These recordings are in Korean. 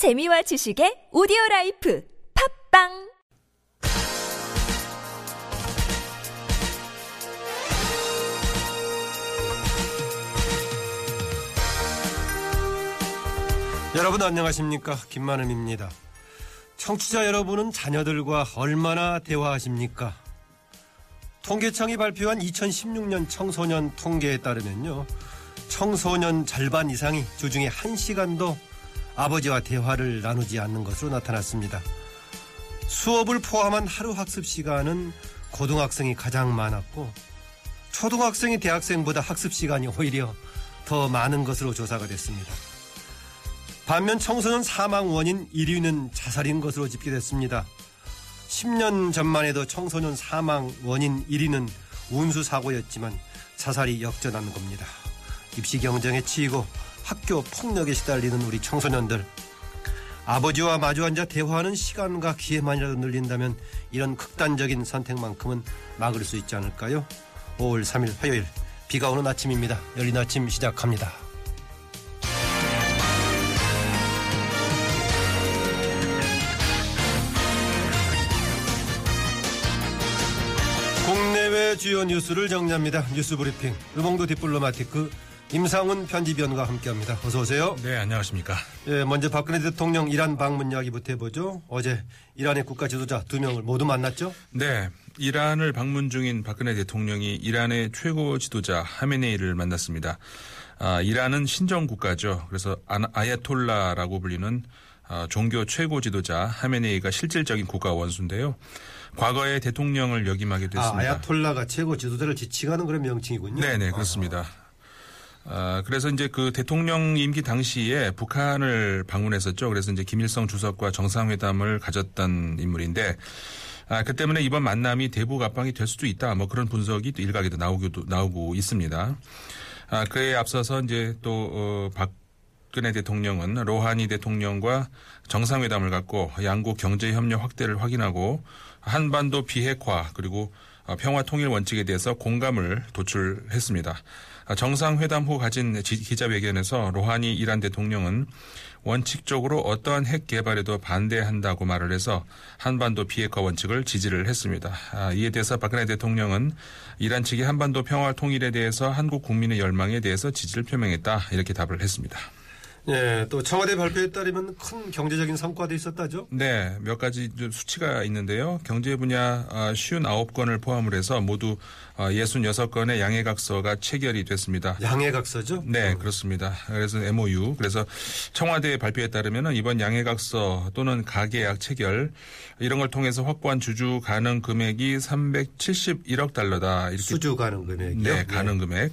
재미와 지식의 오디오 라이프 팝빵 여러분 안녕하십니까 김만음입니다. 청취자 여러분은 자녀들과 얼마나 대화하십니까? 통계청이 발표한 2016년 청소년 통계에 따르면요. 청소년 절반 이상이 주중에 한시간도 아버지와 대화를 나누지 않는 것으로 나타났습니다. 수업을 포함한 하루 학습 시간은 고등학생이 가장 많았고 초등학생이 대학생보다 학습 시간이 오히려 더 많은 것으로 조사가 됐습니다. 반면 청소년 사망 원인 1위는 자살인 것으로 집계됐습니다. 10년 전만 해도 청소년 사망 원인 1위는 운수 사고였지만 자살이 역전하는 겁니다. 입시 경쟁에 치이고 학교 폭력에 시달리는 우리 청소년들 아버지와 마주 앉아 대화하는 시간과 기회만이라도 늘린다면 이런 극단적인 선택만큼은 막을 수 있지 않을까요? 5월 3일 화요일 비가 오는 아침입니다. 열린 아침 시작합니다. 국내외 주요 뉴스를 정리합니다. 뉴스 브리핑 르몽드 디플로마티크 임상훈 편집위원과 함께합니다. 어서 오세요. 네, 안녕하십니까. 예, 먼저 박근혜 대통령 이란 방문 이야기부터 해보죠. 어제 이란의 국가 지도자 두 명을 모두 만났죠. 네, 이란을 방문 중인 박근혜 대통령이 이란의 최고 지도자 하메네이를 만났습니다. 아, 이란은 신정 국가죠. 그래서 아- 아야톨라라고 불리는 아, 종교 최고 지도자 하메네이가 실질적인 국가 원수인데요. 과거에 대통령을 역임하게 아, 됐습니다. 아 야톨라가 최고 지도자를 지칭하는 그런 명칭이군요. 네네 그렇습니다. 아, 그래서 이제 그 대통령 임기 당시에 북한을 방문했었죠. 그래서 이제 김일성 주석과 정상회담을 가졌던 인물인데 아, 그 때문에 이번 만남이 대북 압박이 될 수도 있다. 뭐 그런 분석이 또 일각에도 나오기도 나오고 있습니다. 아, 그에 앞서서 이제 또 어, 박근혜 대통령은 로하니 대통령과 정상회담을 갖고 양국 경제 협력 확대를 확인하고 한반도 비핵화 그리고 어, 평화 통일 원칙에 대해서 공감을 도출했습니다. 아, 정상회담 후 가진 지- 기자회견에서 로하니 이란 대통령은 원칙적으로 어떠한 핵 개발에도 반대한다고 말을 해서 한반도 비핵화 원칙을 지지를 했습니다. 아, 이에 대해서 박근혜 대통령은 이란 측이 한반도 평화 통일에 대해서 한국 국민의 열망에 대해서 지지를 표명했다 이렇게 답을 했습니다. 예, 또 청와대 발표에 따르면 큰 경제적인 성과도 있었다죠. 네, 몇 가지 좀 수치가 있는데요. 경제 분야 59건을 포함을 해서 모두 66건의 양해각서가 체결이 됐습니다. 양해각서죠. 네, 그렇습니다. 그래서 MOU. 그래서 청와대 발표에 따르면 이번 양해각서 또는 가계약 체결 이런 걸 통해서 확보한 주주 가능 금액이 371억 달러다. 이렇게 수주 가능 금액이요. 네, 가능 금액.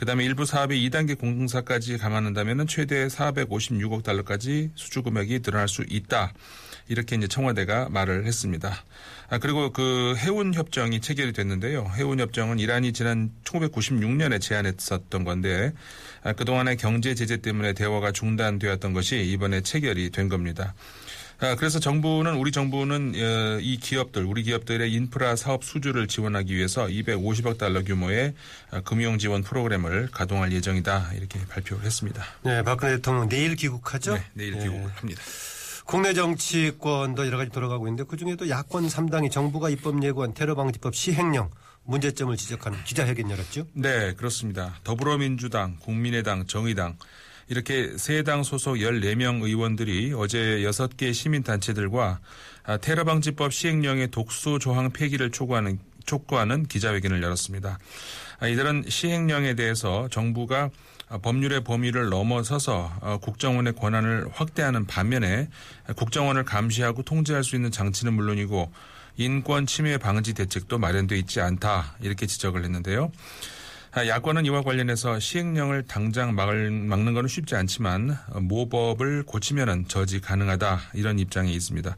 그다음에 일부 사업의 2단계 공사까지 감안한다면 최대 456억 달러까지 수주 금액이 늘어날 수 있다. 이렇게 이제 청와대가 말을 했습니다. 아, 그리고 그 해운 협정이 체결이 됐는데요. 해운 협정은 이란이 지난 1996년에 제안했었던 건데 아, 그동안의 경제 제재 때문에 대화가 중단되었던 것이 이번에 체결이 된 겁니다. 아, 그래서 정부는 우리 정부는 어, 이 기업들 우리 기업들의 인프라 사업 수주를 지원하기 위해서 250억 달러 규모의 어, 금융 지원 프로그램을 가동할 예정이다 이렇게 발표를 했습니다. 네, 박근혜 대통령 내일 귀국하죠. 네, 내일 예. 귀국을 합니다. 국내 정치권도 여러 가지 돌아가고 있는데 그중에도 야권 3당이 정부가 입법 예고한 테러 방지법 시행령 문제점을 지적하는 기자회견 열었죠. 네, 그렇습니다. 더불어민주당, 국민의당, 정의당 이렇게 세 당 소속 14명 의원들이 어제 6개 시민단체들과 아, 테러방지법 시행령의 독소 조항 폐기를 촉구하는, 촉구하는 기자회견을 열었습니다. 아, 이들은 시행령에 대해서 정부가 아, 법률의 범위를 넘어서서 어, 국정원의 권한을 확대하는 반면에 국정원을 감시하고 통제할 수 있는 장치는 물론이고 인권 침해 방지 대책도 마련돼 있지 않다 이렇게 지적을 했는데요. 아, 야권은 이와 관련해서 시행령을 당장 막을, 막는 것은 쉽지 않지만 어, 모법을 고치면은 저지 가능하다 이런 입장에 있습니다.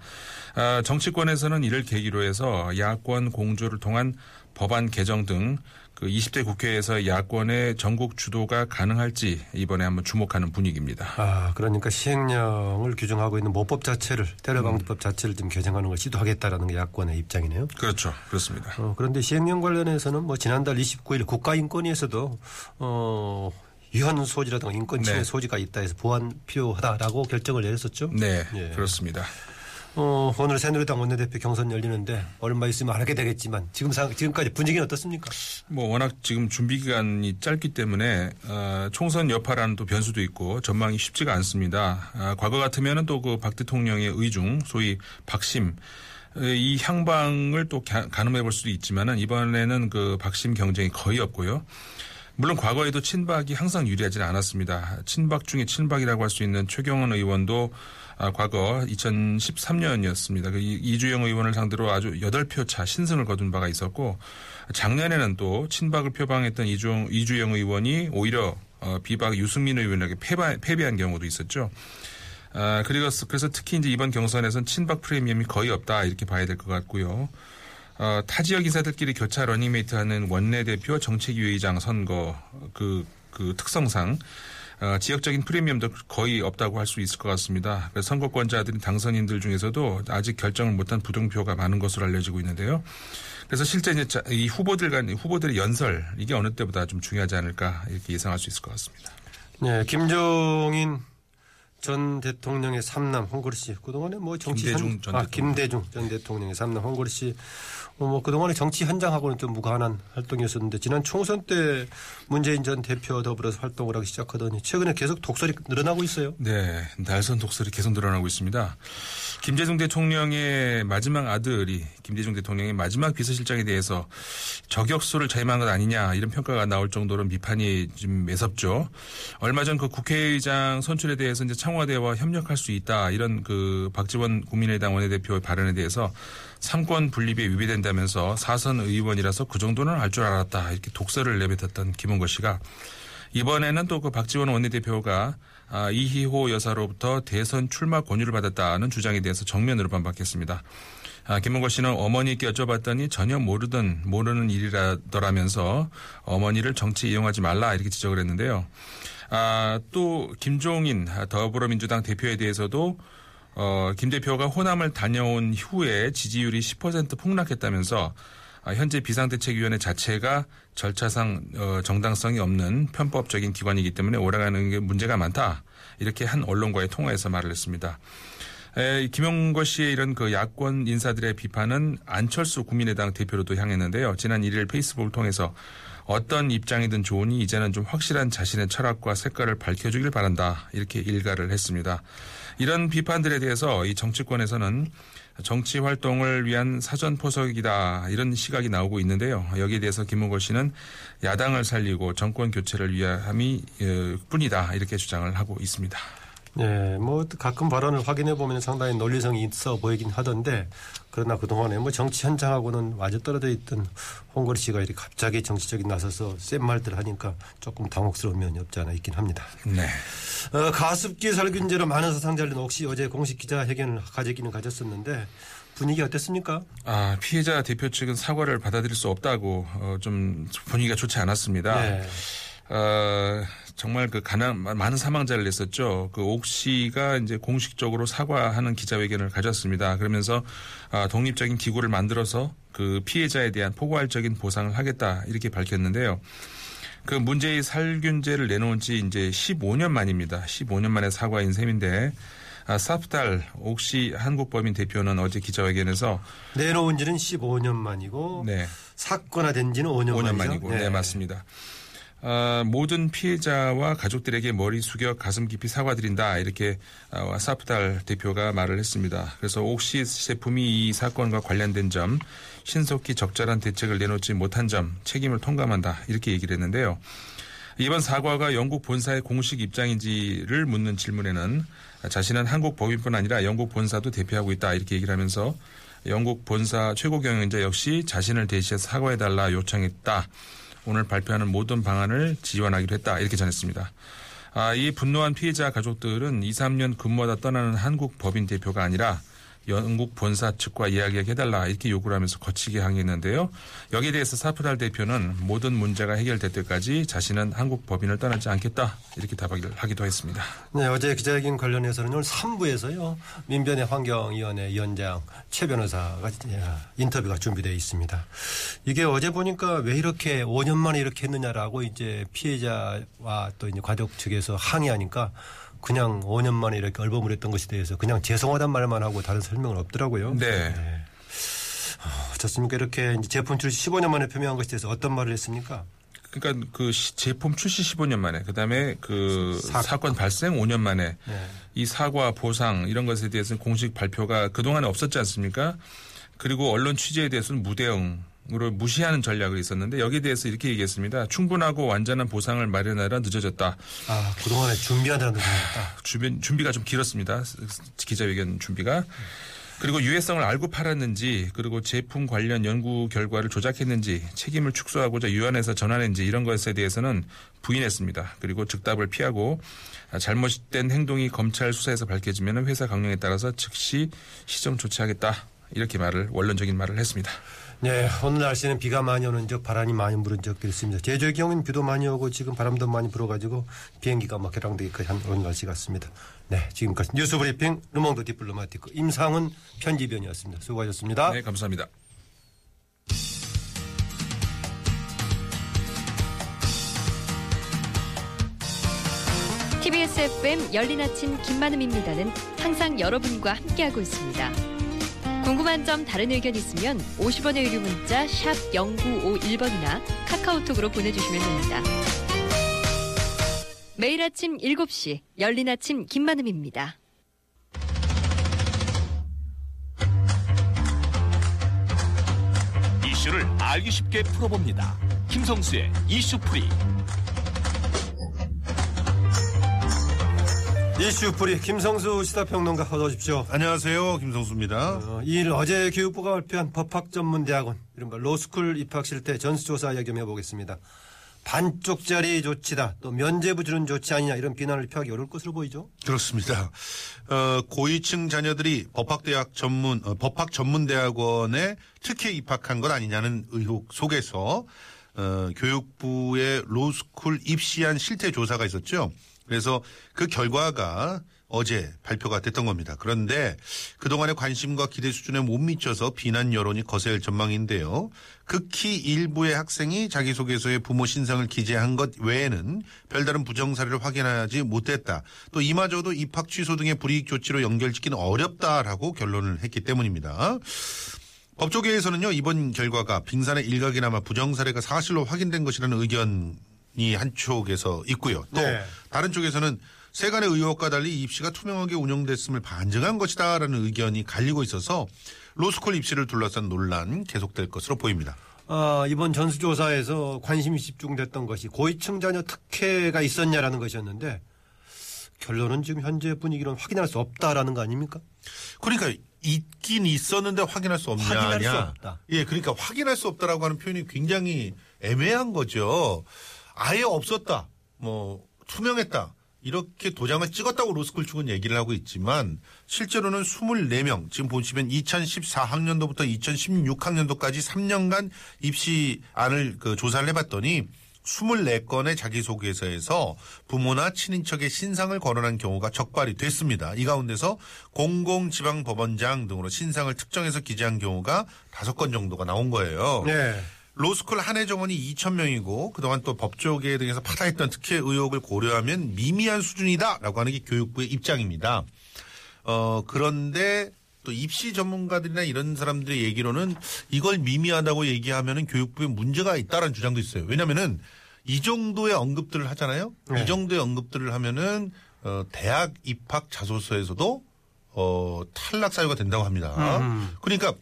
아, 정치권에서는 이를 계기로 해서 야권 공조를 통한 법안 개정 등 그 20대 국회에서 야권의 전국 주도가 가능할지 이번에 한번 주목하는 분위기입니다. 아, 그러니까 시행령을 규정하고 있는 모법 자체를 테러방지법 자체를 좀 개정하는 걸 시도하겠다라는 게 야권의 입장이네요. 그렇죠. 그렇습니다. 어, 그런데 시행령 관련해서는 뭐 지난달 29일 국가인권위에서도 어, 위헌 소지라든가 인권 침해 네. 소지가 있다 해서 보완 필요하다라고 결정을 내렸었죠. 네, 예. 그렇습니다. 어, 오늘 새누리당 원내대표 경선 열리는데 얼마 있으면 안 하게 되겠지만 지금 상, 지금까지 분위기는 어떻습니까? 뭐 워낙 지금 준비 기간이 짧기 때문에 어, 총선 여파라는 또 변수도 있고 전망이 쉽지가 않습니다. 아, 과거 같으면은 또 그 박 대통령의 의중, 소위 박심 어, 이 향방을 또 가- 가늠해 볼 수도 있지만은 이번에는 그 박심 경쟁이 거의 없고요. 물론 과거에도 친박이 항상 유리하지는 않았습니다. 친박 중에 친박이라고 할 수 있는 최경원 의원도 아, 과거 2013년이었습니다. 그 이- 이주영 의원을 상대로 아주 8표 차 신승을 거둔 바가 있었고 작년에는 또 친박을 표방했던 이주영, 이주영 의원이 오히려 어, 비박 유승민 의원에게 패배, 패배한 경우도 있었죠. 아, 그리고 그래서 특히 이제 이번 경선에선 친박 프리미엄이 거의 없다 이렇게 봐야 될 것 같고요. 어, 타 지역 인사들끼리 교차 러닝메이트하는 원내대표 정책위의장 선거 그, 그 특성상 어, 지역적인 프리미엄도 거의 없다고 할 수 있을 것 같습니다. 그래서 선거권자들인 당선인들 중에서도 아직 결정을 못한 부동표가 많은 것으로 알려지고 있는데요. 그래서 실제 이제 자- 이 후보들 간 후보들의 연설 이게 어느 때보다 좀 중요하지 않을까 이렇게 예상할 수 있을 것 같습니다. 네, 김종인 전 대통령의 삼남 홍거리 씨 그동안에 뭐 정치 김대중 현, 전 아, 대통령. 김대중 전 대통령의 삼남 홍거리 씨 어, 뭐 그동안에 정치 현장하고는 좀 무관한 활동이었었는데 지난 총선 때 문재인 전 대표 더불어서 활동을 하기 시작하더니 최근에 계속 독설이 늘어나고 있어요. 네, 날선 독설이 계속 늘어나고 있습니다. 김대중 대통령의 마지막 아들이 김대중 대통령의 마지막 비서실장에 대해서 저격수를 자임한 것 아니냐 이런 평가가 나올 정도로 비판이 좀 매섭죠. 얼마 전 그 국회의장 선출에 대해서 이제 청와대와 협력할 수 있다 이런 그 박지원 국민의당 원내대표의 발언에 대해서 삼권 분립에 위배된다 면서 사선 의원이라서 그 정도는 알 줄 알았다 이렇게 독설을 내뱉었던 김원거 씨가 이번에는 또 그 박지원 원내대표가 아, 이희호 여사로부터 대선 출마 권유를 받았다는 주장에 대해서 정면으로 반박했습니다. 아, 김문거 씨는 어머니께 여쭤봤더니 전혀 모르던 모르는 일이라더라면서 어머니를 정치 이용하지 말라 이렇게 지적을 했는데요. 아, 또 김종인 더불어민주당 대표에 대해서도 어, 김 대표가 호남을 다녀온 후에 지지율이 10% 폭락했다면서 아, 현재 비상대책위원회 자체가 절차상 어, 정당성이 없는 편법적인 기관이기 때문에 오래가는 게 문제가 많다. 이렇게 한 언론과의 통화에서 말을 했습니다. 에, 김용거 씨의 이런 그 야권 인사들의 비판은 안철수 국민의당 대표로도 향했는데요. 지난 1일 페이스북을 통해서 어떤 입장이든 좋으니 이제는 좀 확실한 자신의 철학과 색깔을 밝혀주길 바란다. 이렇게 일가를 했습니다. 이런 비판들에 대해서 이 정치권에서는 정치 활동을 위한 사전 포석이다 이런 시각이 나오고 있는데요. 여기에 대해서 김문걸 씨는 야당을 살리고 정권 교체를 위함이 어, 뿐이다 이렇게 주장을 하고 있습니다. 네, 뭐 가끔 발언을 확인해 보면 상당히 논리성이 있어 보이긴 하던데 그러나 그동안에 뭐 정치 현장하고는 완전 떨어져 있던 홍거리 씨가 이렇게 갑자기 정치적인 나서서 센 말들 하니까 조금 당혹스러운 면이 없지 않아 있긴 합니다. 네. 어, 가습기 살균제로 많은 사상자를 혹시 어제 공식 기자회견을 가지기는 가졌었는데 분위기 어땠습니까? 아, 피해자 대표 측은 사과를 받아들일 수 없다고 어, 좀 분위기가 좋지 않았습니다. 네. 어, 정말 그 가난 많은 사망자를 냈었죠. 그 옥 씨가 이제 공식적으로 사과하는 기자회견을 가졌습니다. 그러면서 아, 독립적인 기구를 만들어서 그 피해자에 대한 포괄적인 보상을 하겠다 이렇게 밝혔는데요. 그 문제의 살균제를 내놓은 지 이제 15년 만입니다. 15년 만에 사과인 셈인데 아, 사프달 옥시 한국법인 대표는 어제 기자회견에서 내놓은 지는 15년 만이고 네. 사건화된 지는 5년, 5년 만이죠. 만이고 네, 맞습니다. 아, 모든 피해자와 가족들에게 머리 숙여 가슴 깊이 사과드린다 이렇게 아, 사프달 대표가 말을 했습니다. 그래서 옥시 제품이 이 사건과 관련된 점 신속히 적절한 대책을 내놓지 못한 점 책임을 통감한다 이렇게 얘기를 했는데요. 이번 사과가 영국 본사의 공식 입장인지를 묻는 질문에는 자신은 한국 법인뿐 아니라 영국 본사도 대표하고 있다 이렇게 얘기를 하면서 영국 본사 최고 경영자 역시 자신을 대시해서 사과해달라 요청했다. 오늘 발표하는 모든 방안을 지원하기로 했다. 이렇게 전했습니다. 아, 이 분노한 피해자 가족들은 2, 3년 근무하다 떠나는 한국 법인 대표가 아니라 영국 본사 측과 이야기하게 해달라 이렇게 요구를 하면서 거치게 항의했는데요. 여기에 대해서 사프달 대표는 모든 문제가 해결될 때까지 자신은 한국 법인을 떠나지 않겠다 이렇게 답하기를 하기도 했습니다. 네, 어제 기자회견 관련해서는 오늘 3부에서요. 민변의 환경위원회 위원장 최 변호사가 인터뷰가 준비되어 있습니다. 이게 어제 보니까 왜 이렇게 5년 만에 이렇게 했느냐라고 이제 피해자와 또 이제 가족 측에서 항의하니까 그냥 5년 만에 이렇게 얼버무렸던 것에 대해서 그냥 죄송하단 말만 하고 다른 설명은 없더라고요. 네. 어, 어떻습니까? 이렇게 제품 출시 15년 만에 표명한 것에 대해서 어떤 말을 했습니까? 그러니까 그 시- 제품 출시 15년 만에 그다음에 그 사- 사건 발생 5년 만에 네. 이 사과 보상 이런 것에 대해서는 공식 발표가 그동안에 없었지 않습니까? 그리고 언론 취재에 대해서는 무대응 으로 무시하는 전략이 있었는데 여기에 대해서 이렇게 얘기했습니다. 충분하고 완전한 보상을 마련하라 늦어졌다. 아, 그동안에 준비한다는 뜻이었다. 주변 준비가 좀 길었습니다. 기자회견 준비가. 그리고 유해성을 알고 팔았는지 그리고 제품 관련 연구 결과를 조작했는지 책임을 축소하고자 유한해서 전환했는지 이런 것에 대해서는 부인했습니다. 그리고 즉답을 피하고 잘못된 행동이 검찰 수사에서 밝혀지면 회사 강령에 따라서 즉시 시정 조치하겠다. 이렇게 말을 원론적인 말을 했습니다. 네, 오늘 날씨는 비가 많이 오는 적, 바람이 많이 부는 적도 있습니다. 제주의 경우는 비도 많이 오고 지금 바람도 많이 불어가지고 비행기가 막 결항되기 한 오늘 날씨 같습니다. 네, 지금까지 뉴스 브리핑 르몽드 디플로마티크 임상훈 편집위원이었습니다. 수고하셨습니다. 네, 감사합니다. TBS FM 열린 아침 김만음입니다는 항상 여러분과 함께하고 있습니다. 궁금한 점 다른 의견 있으면 50원의 유료 문자 샵 0951번이나 카카오톡으로 보내주시면 됩니다. 매일 아침 7시 열린 아침 김만음입니다. 이슈를 알기 쉽게 풀어봅니다. 김성수의 이슈풀이 이슈풀이 김성수 시사평론가 어서 오십시오. 안녕하세요. 김성수입니다. 어, 이, 일, 어제 교육부가 발표한 법학전문대학원 이른바 로스쿨 입학 실태 전수조사 이야기 좀 해보겠습니다. 반쪽짜리 조치다 또 면제부 주는 조치 아니냐 이런 비난을 피하기 어려울 것으로 보이죠. 그렇습니다. 어, 고위층 자녀들이 법학대학 전문, 어, 법학 전문대학원에 특혜 입학한 것 아니냐는 의혹 속에서 어, 교육부의 로스쿨 입시한 실태 조사가 있었죠. 그래서 그 결과가 어제 발표가 됐던 겁니다. 그런데 그동안의 관심과 기대 수준에 못 미쳐서 비난 여론이 거셀 전망인데요. 극히 일부의 학생이 자기소개서에 부모 신상을 기재한 것 외에는 별다른 부정 사례를 확인하지 못했다. 또 이마저도 입학 취소 등의 불이익 조치로 연결짓기는 어렵다라고 결론을 했기 때문입니다. 법조계에서는요 이번 결과가 빙산의 일각이나마 부정 사례가 사실로 확인된 것이라는 의견이 한쪽에서 있고요. 또 네. 다른 쪽에서는 세간의 의혹과 달리 입시가 투명하게 운영됐음을 반증한 것이다라는 의견이 갈리고 있어서 로스쿨 입시를 둘러싼 논란 계속될 것으로 보입니다. 아, 이번 전수조사에서 관심이 집중됐던 것이 고위층 자녀 특혜가 있었냐라는 것이었는데 결론은 지금 현재 분위기로는 확인할 수 없다라는 거 아닙니까? 그러니까 있긴 있었는데 확인할 수 없냐 확인할. 수 없다. 예, 그러니까 확인할 수 없다라고 하는 표현이 굉장히 애매한 거죠. 아예 없었다. 뭐 투명했다. 이렇게 도장을 찍었다고 로스쿨 측은 얘기를 하고 있지만 실제로는 24명 지금 보시면 2014학년도부터 2016학년도까지 3년간 입시안을 그 조사를 해봤더니 24건의 자기소개서에서 부모나 친인척의 신상을 거론한 경우가 적발이 됐습니다. 이 가운데서 공공지방법원장 등으로 신상을 특정해서 기재한 경우가 5건 정도가 나온 거예요. 네. 로스쿨 한해 정원이 2천 명이고 그동안 또 법조계 등에서 파다했던 특혜 의혹을 고려하면 미미한 수준이다라고 하는 게 교육부의 입장입니다. 어 그런데 또 입시 전문가들이나 이런 사람들의 얘기로는 이걸 미미하다고 얘기하면은 교육부에 문제가 있다라는 주장도 있어요. 왜냐면은 이 정도의 언급들을 하잖아요. 네. 이 정도의 언급들을 하면은 어 대학 입학 자소서에서도 어 탈락 사유가 된다고 합니다. 음. 그러니까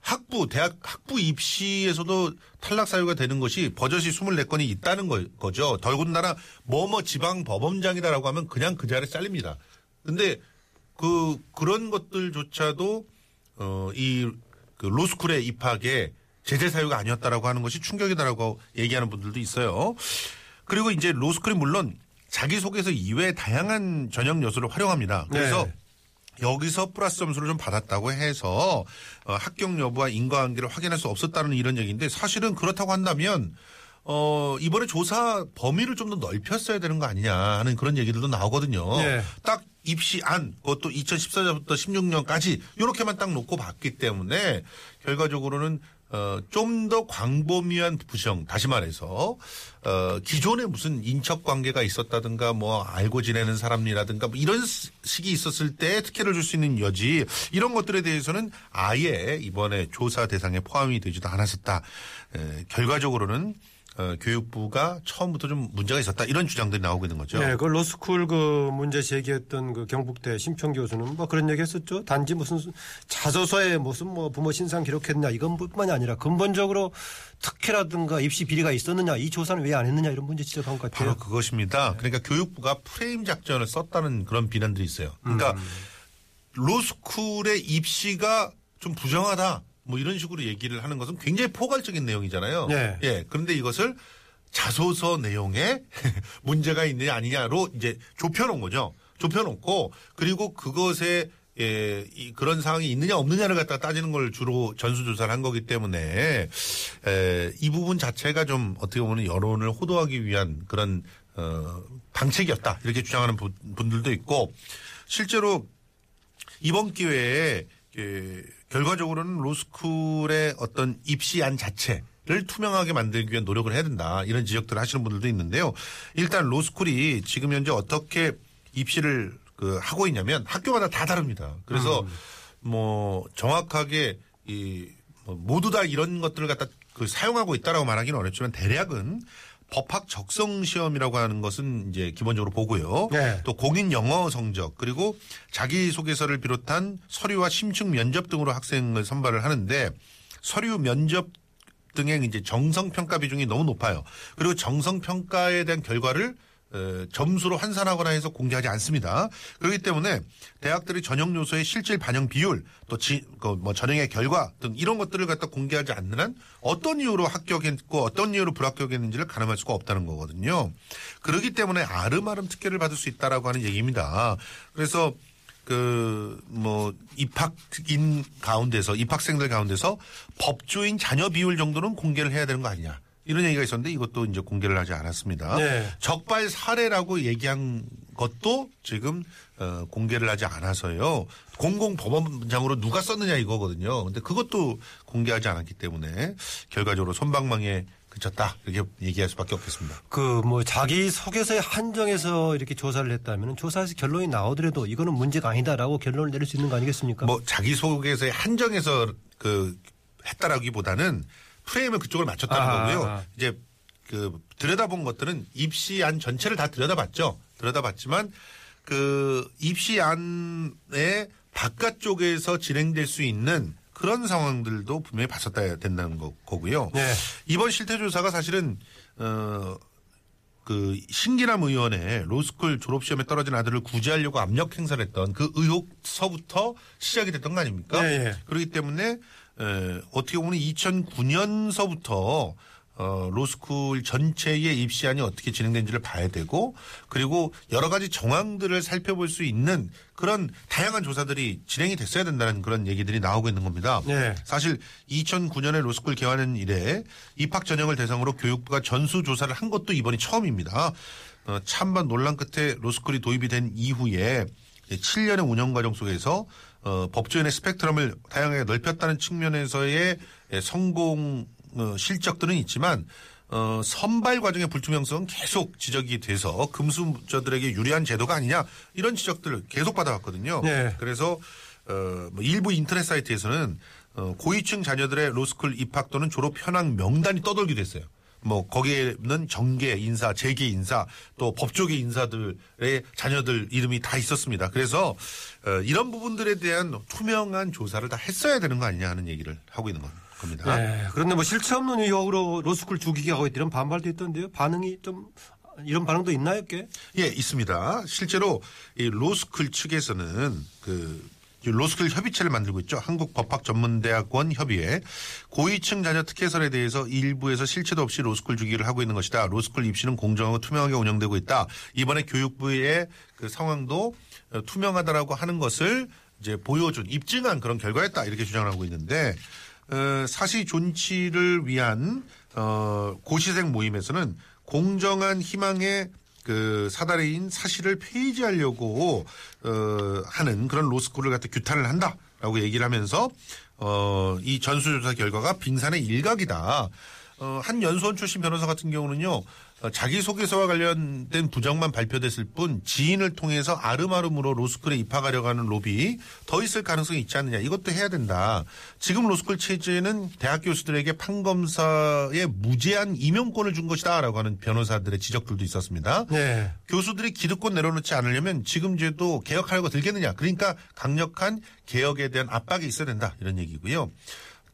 학부, 대학 학부 입시에서도 탈락 사유가 되는 것이 버젓이 24건이 있다는 거, 거죠. 더군다나 뭐뭐 지방 법원장이다라고 하면 그냥 그 자리에 잘립니다. 근데 그 그런 것들조차도 어이 그 로스쿨에 입학에 제재 사유가 아니었다라고 하는 것이 충격이다라고 얘기하는 분들도 있어요. 그리고 이제 로스쿨이 물론 자기소개서 이외에 다양한 전형 요소를 활용합니다. 그래서 네. 여기서 플러스 점수를 좀 받았다고 해서 어, 합격 여부와 인과관계를 확인할 수 없었다는 이런 얘기인데 사실은 그렇다고 한다면 어, 이번에 조사 범위를 좀 더 넓혔어야 되는 거 아니냐 하는 그런 얘기들도 나오거든요. 네. 딱 입시 안 그것도 2014년부터 16년까지 이렇게만 딱 놓고 봤기 때문에 결과적으로는 어, 좀 더 광범위한 부정, 다시 말해서, 어, 기존에 무슨 인척 관계가 있었다든가, 뭐, 알고 지내는 사람이라든가, 뭐 이런 시- 식이 있었을 때 특혜를 줄 수 있는 여지, 이런 것들에 대해서는 아예 이번에 조사 대상에 포함이 되지도 않았었다. 에, 결과적으로는, 어, 교육부가 처음부터 좀 문제가 있었다. 이런 주장들이 나오고 있는 거죠. 네, 그 로스쿨 그 문제 제기했던 그 경북대 심평 교수는 뭐 그런 얘기 했었죠. 단지 무슨 자소서에 무슨 뭐 부모 신상 기록했냐 이건 뿐만이 아니라 근본적으로 특혜라든가 입시 비리가 있었느냐 이 조사는 왜 안 했느냐 이런 문제 지적한 것 같아요. 바로 그것입니다. 그러니까 교육부가 프레임 작전을 썼다는 그런 비난들이 있어요. 그러니까 로스쿨의 입시가 좀 부정하다. 뭐 이런 식으로 얘기를 하는 것은 굉장히 포괄적인 내용이잖아요. 네. 예. 그런데 이것을 자소서 내용에 문제가 있느냐 아니냐로 이제 좁혀놓은 거죠. 좁혀놓고 그리고 그것에 예, 이, 그런 상황이 있느냐 없느냐를 갖다 따지는 걸 주로 전수조사를 한 거기 때문에 에, 이 부분 자체가 좀 어떻게 보면 여론을 호도하기 위한 그런 어, 방책이었다 이렇게 주장하는 분- 분들도 있고 실제로 이번 기회에 예, 결과적으로는 로스쿨의 어떤 입시안 자체 를 투명하게 만들기 위한 노력을 해야 된다. 이런 지적들을 하시는 분들도 있는데요. 일단 로스쿨이 지금 현재 어떻게 입시를 그 하고 있냐면 학교마다 다 다릅니다. 그래서 뭐 정확하게 이뭐 모두 다 이런 것들을 갖다 그 사용하고 있다라고 말하기는 어렵지만 대략은 법학 적성 시험이라고 하는 것은 이제 기본적으로 보고요. 네. 또 공인 영어 성적 그리고 자기 소개서를 비롯한 서류와 심층 면접 등으로 학생을 선발을 하는데 서류 면접 등의 이제 정성 평가 비중이 너무 높아요. 그리고 정성 평가에 대한 결과를 어, 점수로 환산하거나 해서 공개하지 않습니다. 그렇기 때문에 대학들이 전형 요소의 실질 반영 비율 또 뭐 전형의 결과 등 이런 것들을 갖다 공개하지 않는 한 어떤 이유로 합격했고 어떤 이유로 불합격했는지를 가늠할 수가 없다는 거거든요. 그렇기 때문에 아름아름 특혜를 받을 수 있다라고 하는 얘기입니다. 그래서 그, 뭐, 입학인 가운데서, 입학생들 가운데서 법조인 자녀 비율 정도는 공개를 해야 되는 거 아니냐. 이런 얘기가 있었는데 이것도 이제 공개를 하지 않았습니다. 네. 적발 사례라고 얘기한 것도 지금 어, 공개를 하지 않아서요. 공공법원장으로 누가 썼느냐 이거거든요. 근데 그것도 공개하지 않았기 때문에 결과적으로 손방망이에 그쳤다 이렇게 얘기할 수밖에 없겠습니다. 그 뭐 자기 소개서에 한정해서 이렇게 조사를 했다면 조사에서 결론이 나오더라도 이거는 문제가 아니다라고 결론을 내릴 수 있는 거 아니겠습니까? 뭐 자기 소개서에 한정해서 그 했다라기보다는 프레임을 그쪽을 맞췄다는 아하. 거고요. 이제 그 들여다본 것들은 입시안 전체를 다 들여다봤죠. 들여다봤지만 그 입시안의 바깥쪽에서 진행될 수 있는 그런 상황들도 분명히 봤었다 된다는 거, 거고요. 네. 이번 실태조사가 사실은 어. 그 신기남 의원의 로스쿨 졸업 시험에 떨어진 아들을 구제하려고 압력 행사를 했던 그 의혹서부터 시작이 됐던 거 아닙니까? 네, 예. 그렇기 때문에 에, 어떻게 보면 2009년서부터 어, 로스쿨 전체의 입시안이 어떻게 진행된지를 봐야 되고 그리고 여러 가지 정황들을 살펴볼 수 있는 그런 다양한 조사들이 진행이 됐어야 된다는 그런 얘기들이 나오고 있는 겁니다. 네. 사실 2009년에 로스쿨 개화는 이래 입학 전형을 대상으로 교육부가 전수 조사를 한 것도 이번이 처음입니다. 어, 찬반 논란 끝에 로스쿨이 도입이 된 이후에 7년의 운영 과정 속에서 어, 법조인의 스펙트럼을 다양하게 넓혔다는 측면에서의 예, 성공 어, 실적들은 있지만 어, 선발 과정의 불투명성은 계속 지적이 돼서 금수저들에게 유리한 제도가 아니냐 이런 지적들을 계속 받아왔거든요. 네. 그래서 어, 뭐 일부 인터넷 사이트에서는 어, 고위층 자녀들의 로스쿨 입학 또는 졸업 현황 명단이 떠돌기도 했어요. 뭐 거기에는 정계 인사, 재계 인사, 또 법조계 인사들의 자녀들 이름이 다 있었습니다. 그래서 어, 이런 부분들에 대한 투명한 조사를 다 했어야 되는 거 아니냐 하는 얘기를 하고 있는 겁니다. 네. 그런데 뭐 실체 없는 의혹으로 로스쿨 죽이기 하고 이런 반발도 있던데요. 반응이 좀 이런 반응도 있나요, 꽤? 예, 있습니다. 실제로 이 로스쿨 측에서는 그 로스쿨 협의체를 만들고 있죠. 한국법학전문대학원 협의회 고위층 자녀 특혜설에 대해서 일부에서 실체도 없이 로스쿨 죽이기를 하고 있는 것이다. 로스쿨 입시는 공정하고 투명하게 운영되고 있다. 이번에 교육부의 그 상황도 어, 투명하다라고 하는 것을 이제 보여준 입증한 그런 결과였다 이렇게 주장을 하고 있는데 어, 사시 존치를 위한 어, 고시생 모임에서는 공정한 희망의 그 사다리인 사실을 폐지하려고 어, 하는 그런 로스쿨을 갖다 규탄을 한다라고 얘기를 하면서 어, 이 전수조사 결과가 빙산의 일각이다. 어, 한 연수원 출신 변호사 같은 경우는요, 어, 자기소개서와 관련된 부정만 발표됐을 뿐 지인을 통해서 아름아름으로 로스쿨에 입학하려고 하는 로비 더 있을 가능성이 있지 않느냐. 이것도 해야 된다. 지금 로스쿨 체제는 대학 교수들에게 판검사의 무제한 임용권을 준 것이다라고 하는 변호사들의 지적들도 있었습니다. 네. 교수들이 기득권 내려놓지 않으려면 지금 제도 개혁하려고 들겠느냐. 그러니까 강력한 개혁에 대한 압박이 있어야 된다. 이런 얘기고요.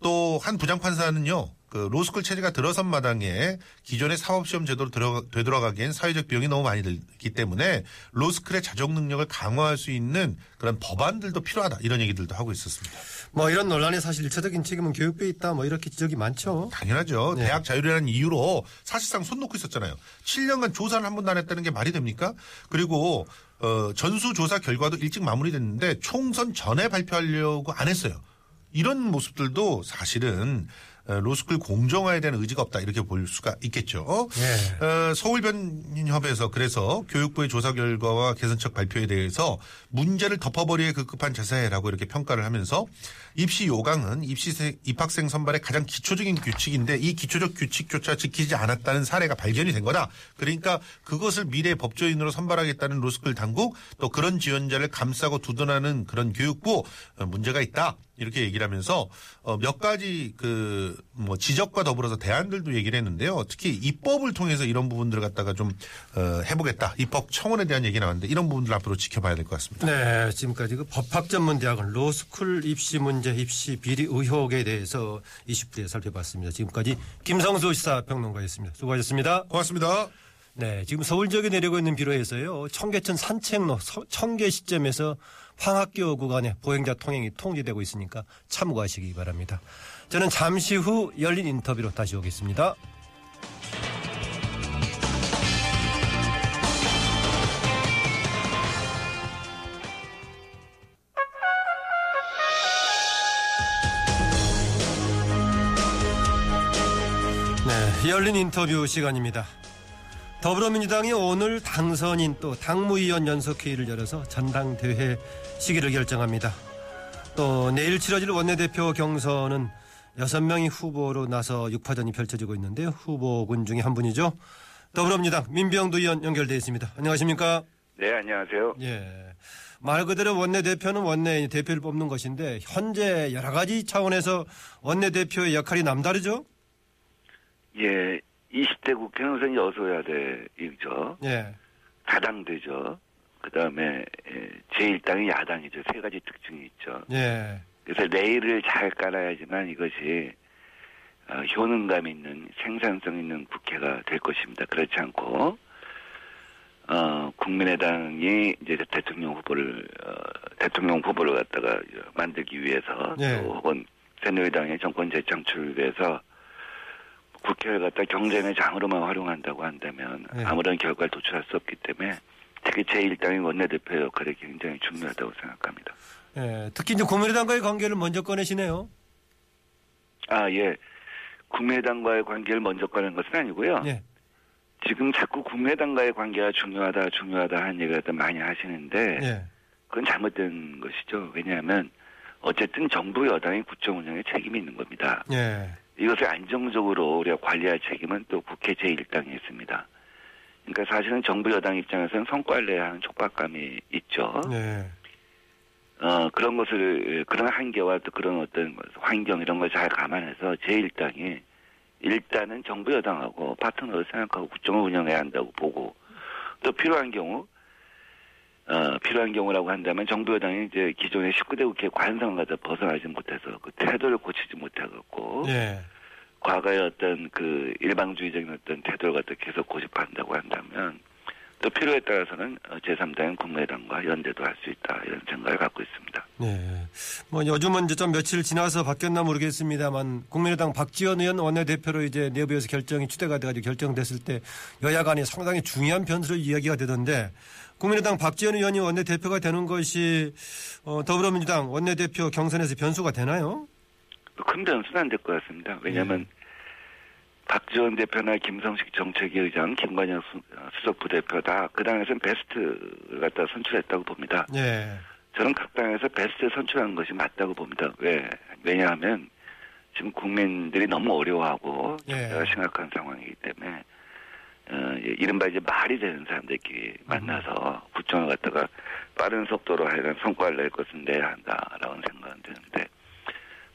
또 한 부장판사는요. 그 로스쿨 체제가 들어선 마당에 기존의 사법시험 제도로 들어, 되돌아가기엔 사회적 비용이 너무 많이 들기 때문에 로스쿨의 자정 능력을 강화할 수 있는 그런 법안들도 필요하다. 이런 얘기들도 하고 있었습니다. 뭐 이런 논란에 사실 일차적인 책임은 교육부에 있다. 뭐 이렇게 지적이 많죠. 당연하죠. 네. 대학 자율이라는 이유로 사실상 손 놓고 있었잖아요. 7년간 조사를 한 번도 안 했다는 게 말이 됩니까? 그리고 어, 전수조사 결과도 일찍 마무리됐는데 총선 전에 발표하려고 안 했어요. 이런 모습들도 사실은 어, 로스쿨 공정화에 대한 의지가 없다 이렇게 볼 수가 있겠죠. 예. 어, 서울변협에서 그래서 교육부의 조사 결과와 개선책 발표에 대해서 문제를 덮어버리에 급급한 자세라고 이렇게 평가를 하면서 입시 요강은 입시생 입학생 선발의 가장 기초적인 규칙인데 이 기초적 규칙조차 지키지 않았다는 사례가 발견이 된 거다. 그러니까 그것을 미래 법조인으로 선발하겠다는 로스쿨 당국 또 그런 지원자를 감싸고 두둔하는 그런 교육부 어, 문제가 있다. 이렇게 얘기를 하면서 어, 몇 가지 그 뭐 지적과 더불어서 대안들도 얘기를 했는데요. 특히 입법을 통해서 이런 부분들을 갖다가 좀 어, 해보겠다. 입법 청원에 대한 얘기 나왔는데 이런 부분들 앞으로 지켜봐야 될 것 같습니다. 네, 지금까지 그 법학전문대학은 로스쿨 입시 문제, 입시 비리 의혹에 대해서 20분에 살펴봤습니다. 지금까지 김성수 시사평론가였습니다. 수고하셨습니다. 고맙습니다. 네, 지금 서울 지역에 내리고 있는 비로에서요. 청계천 산책로 서- 청계 시점에서 황학교 구간에 보행자 통행이 통제되고 있으니까 참고하시기 바랍니다. 저는 잠시 후 열린 인터뷰로 다시 오겠습니다. 네, 열린 인터뷰 시간입니다. 더불어민주당이 오늘 당선인 또 당무위원 연석회의를 열어서 전당대회 시기를 결정합니다. 또 내일 치러질 원내대표 경선은 여섯 명이 후보로 나서 6파전이 펼쳐지고 있는데요. 후보군 중에 한 분이죠. 더불어민주당 민병도 의원 연결되어 있습니다. 안녕하십니까? 네, 안녕하세요. 예. 말 그대로 원내대표는 원내 대표를 뽑는 것인데 현재 여러 가지 차원에서 원내대표의 역할이 남다르죠? 예, 20대 국회의원은 여소야대 이죠. 예. 다당되죠. 그 다음에 제1당이 야당이죠. 세 가지 특징이 있죠. 예. 그래서 레일을 잘 깔아야지만 이것이 어, 효능감 있는 생산성 있는 국회가 될 것입니다. 그렇지 않고 어, 국민의당이 이제 대통령 후보를 어, 대통령 후보를 갖다가 만들기 위해서 예. 또 혹은 새누리당의 정권 재창출을 위해서 국회를 갖다 경쟁의 장으로만 활용한다고 한다면 예. 아무런 결과를 도출할 수 없기 때문에 특히 제1당의 원내대표 역할이 굉장히 중요하다고 생각합니다. 예. 특히 이제 국민의당과의 관계를 먼저 꺼내시네요. 아, 예. 국민의당과의 관계를 먼저 꺼낸 것은 아니고요. 예. 지금 자꾸 국민의당과의 관계가 중요하다, 중요하다 하는 얘기를 많이 하시는데, 예. 그건 잘못된 것이죠. 왜냐하면, 어쨌든 정부 여당의 국정 운영에 책임이 있는 겁니다. 예. 이것을 안정적으로 우리가 관리할 책임은 또 국회 제1당이 있습니다. 그러니까 사실은 정부 여당 입장에서는 성과를 내야 하는 촉박감이 있죠. 예. 어, 그런 것을, 그런 한계와 또 그런 어떤 환경 이런 걸 잘 감안해서 제1당이 일단은 정부 여당하고 파트너를 생각하고 국정을 운영해야 한다고 보고 또 필요한 경우, 어, 필요한 경우라고 한다면 정부 여당이 이제 기존의 19대 국회 갖다 벗어나지 못해서 그 태도를 고치지 못하고 예. 과거의 어떤 그 일방주의적인 어떤 태도를 갖다 계속 고집한다고 한다면 또 필요에 따라서는 어, 제3당인 국민의당과 연대도 할 수 있다 이런 생각을 갖고 있습니다. 네. 뭐 요즘은 이제 좀 며칠 지나서 바뀌었나 모르겠습니다만 국민의당 박지원 의원 원내대표로 이제 내부에서 결정이 추대가 돼가지고 결정됐을 때 여야 간이 상당히 중요한 변수로 이야기가 되던데 국민의당 박지원 의원이 원내대표가 되는 것이 어, 더불어민주당 원내대표 경선에서 변수가 되나요? 큰 변수는 안 될 것 같습니다. 왜냐하면 박지원 대표나 김성식 정책위 의장, 김관영 수- 어, 수석 부 대표 다 그 당에서는 베스트를 갖다 선출했다고 봅니다. 예. 저는 각 당에서 베스트 선출한 것이 맞다고 봅니다. 왜? 왜냐하면 지금 국민들이 너무 어려워하고 예. 경제가 심각한 상황이기 때문에 어, 예, 이른바 이제 말이 되는 사람들끼리 만나서 구청을 갖다가 빠른 속도로 하여간 성과를 낼 것은 내야 한다라고 생각은 드는데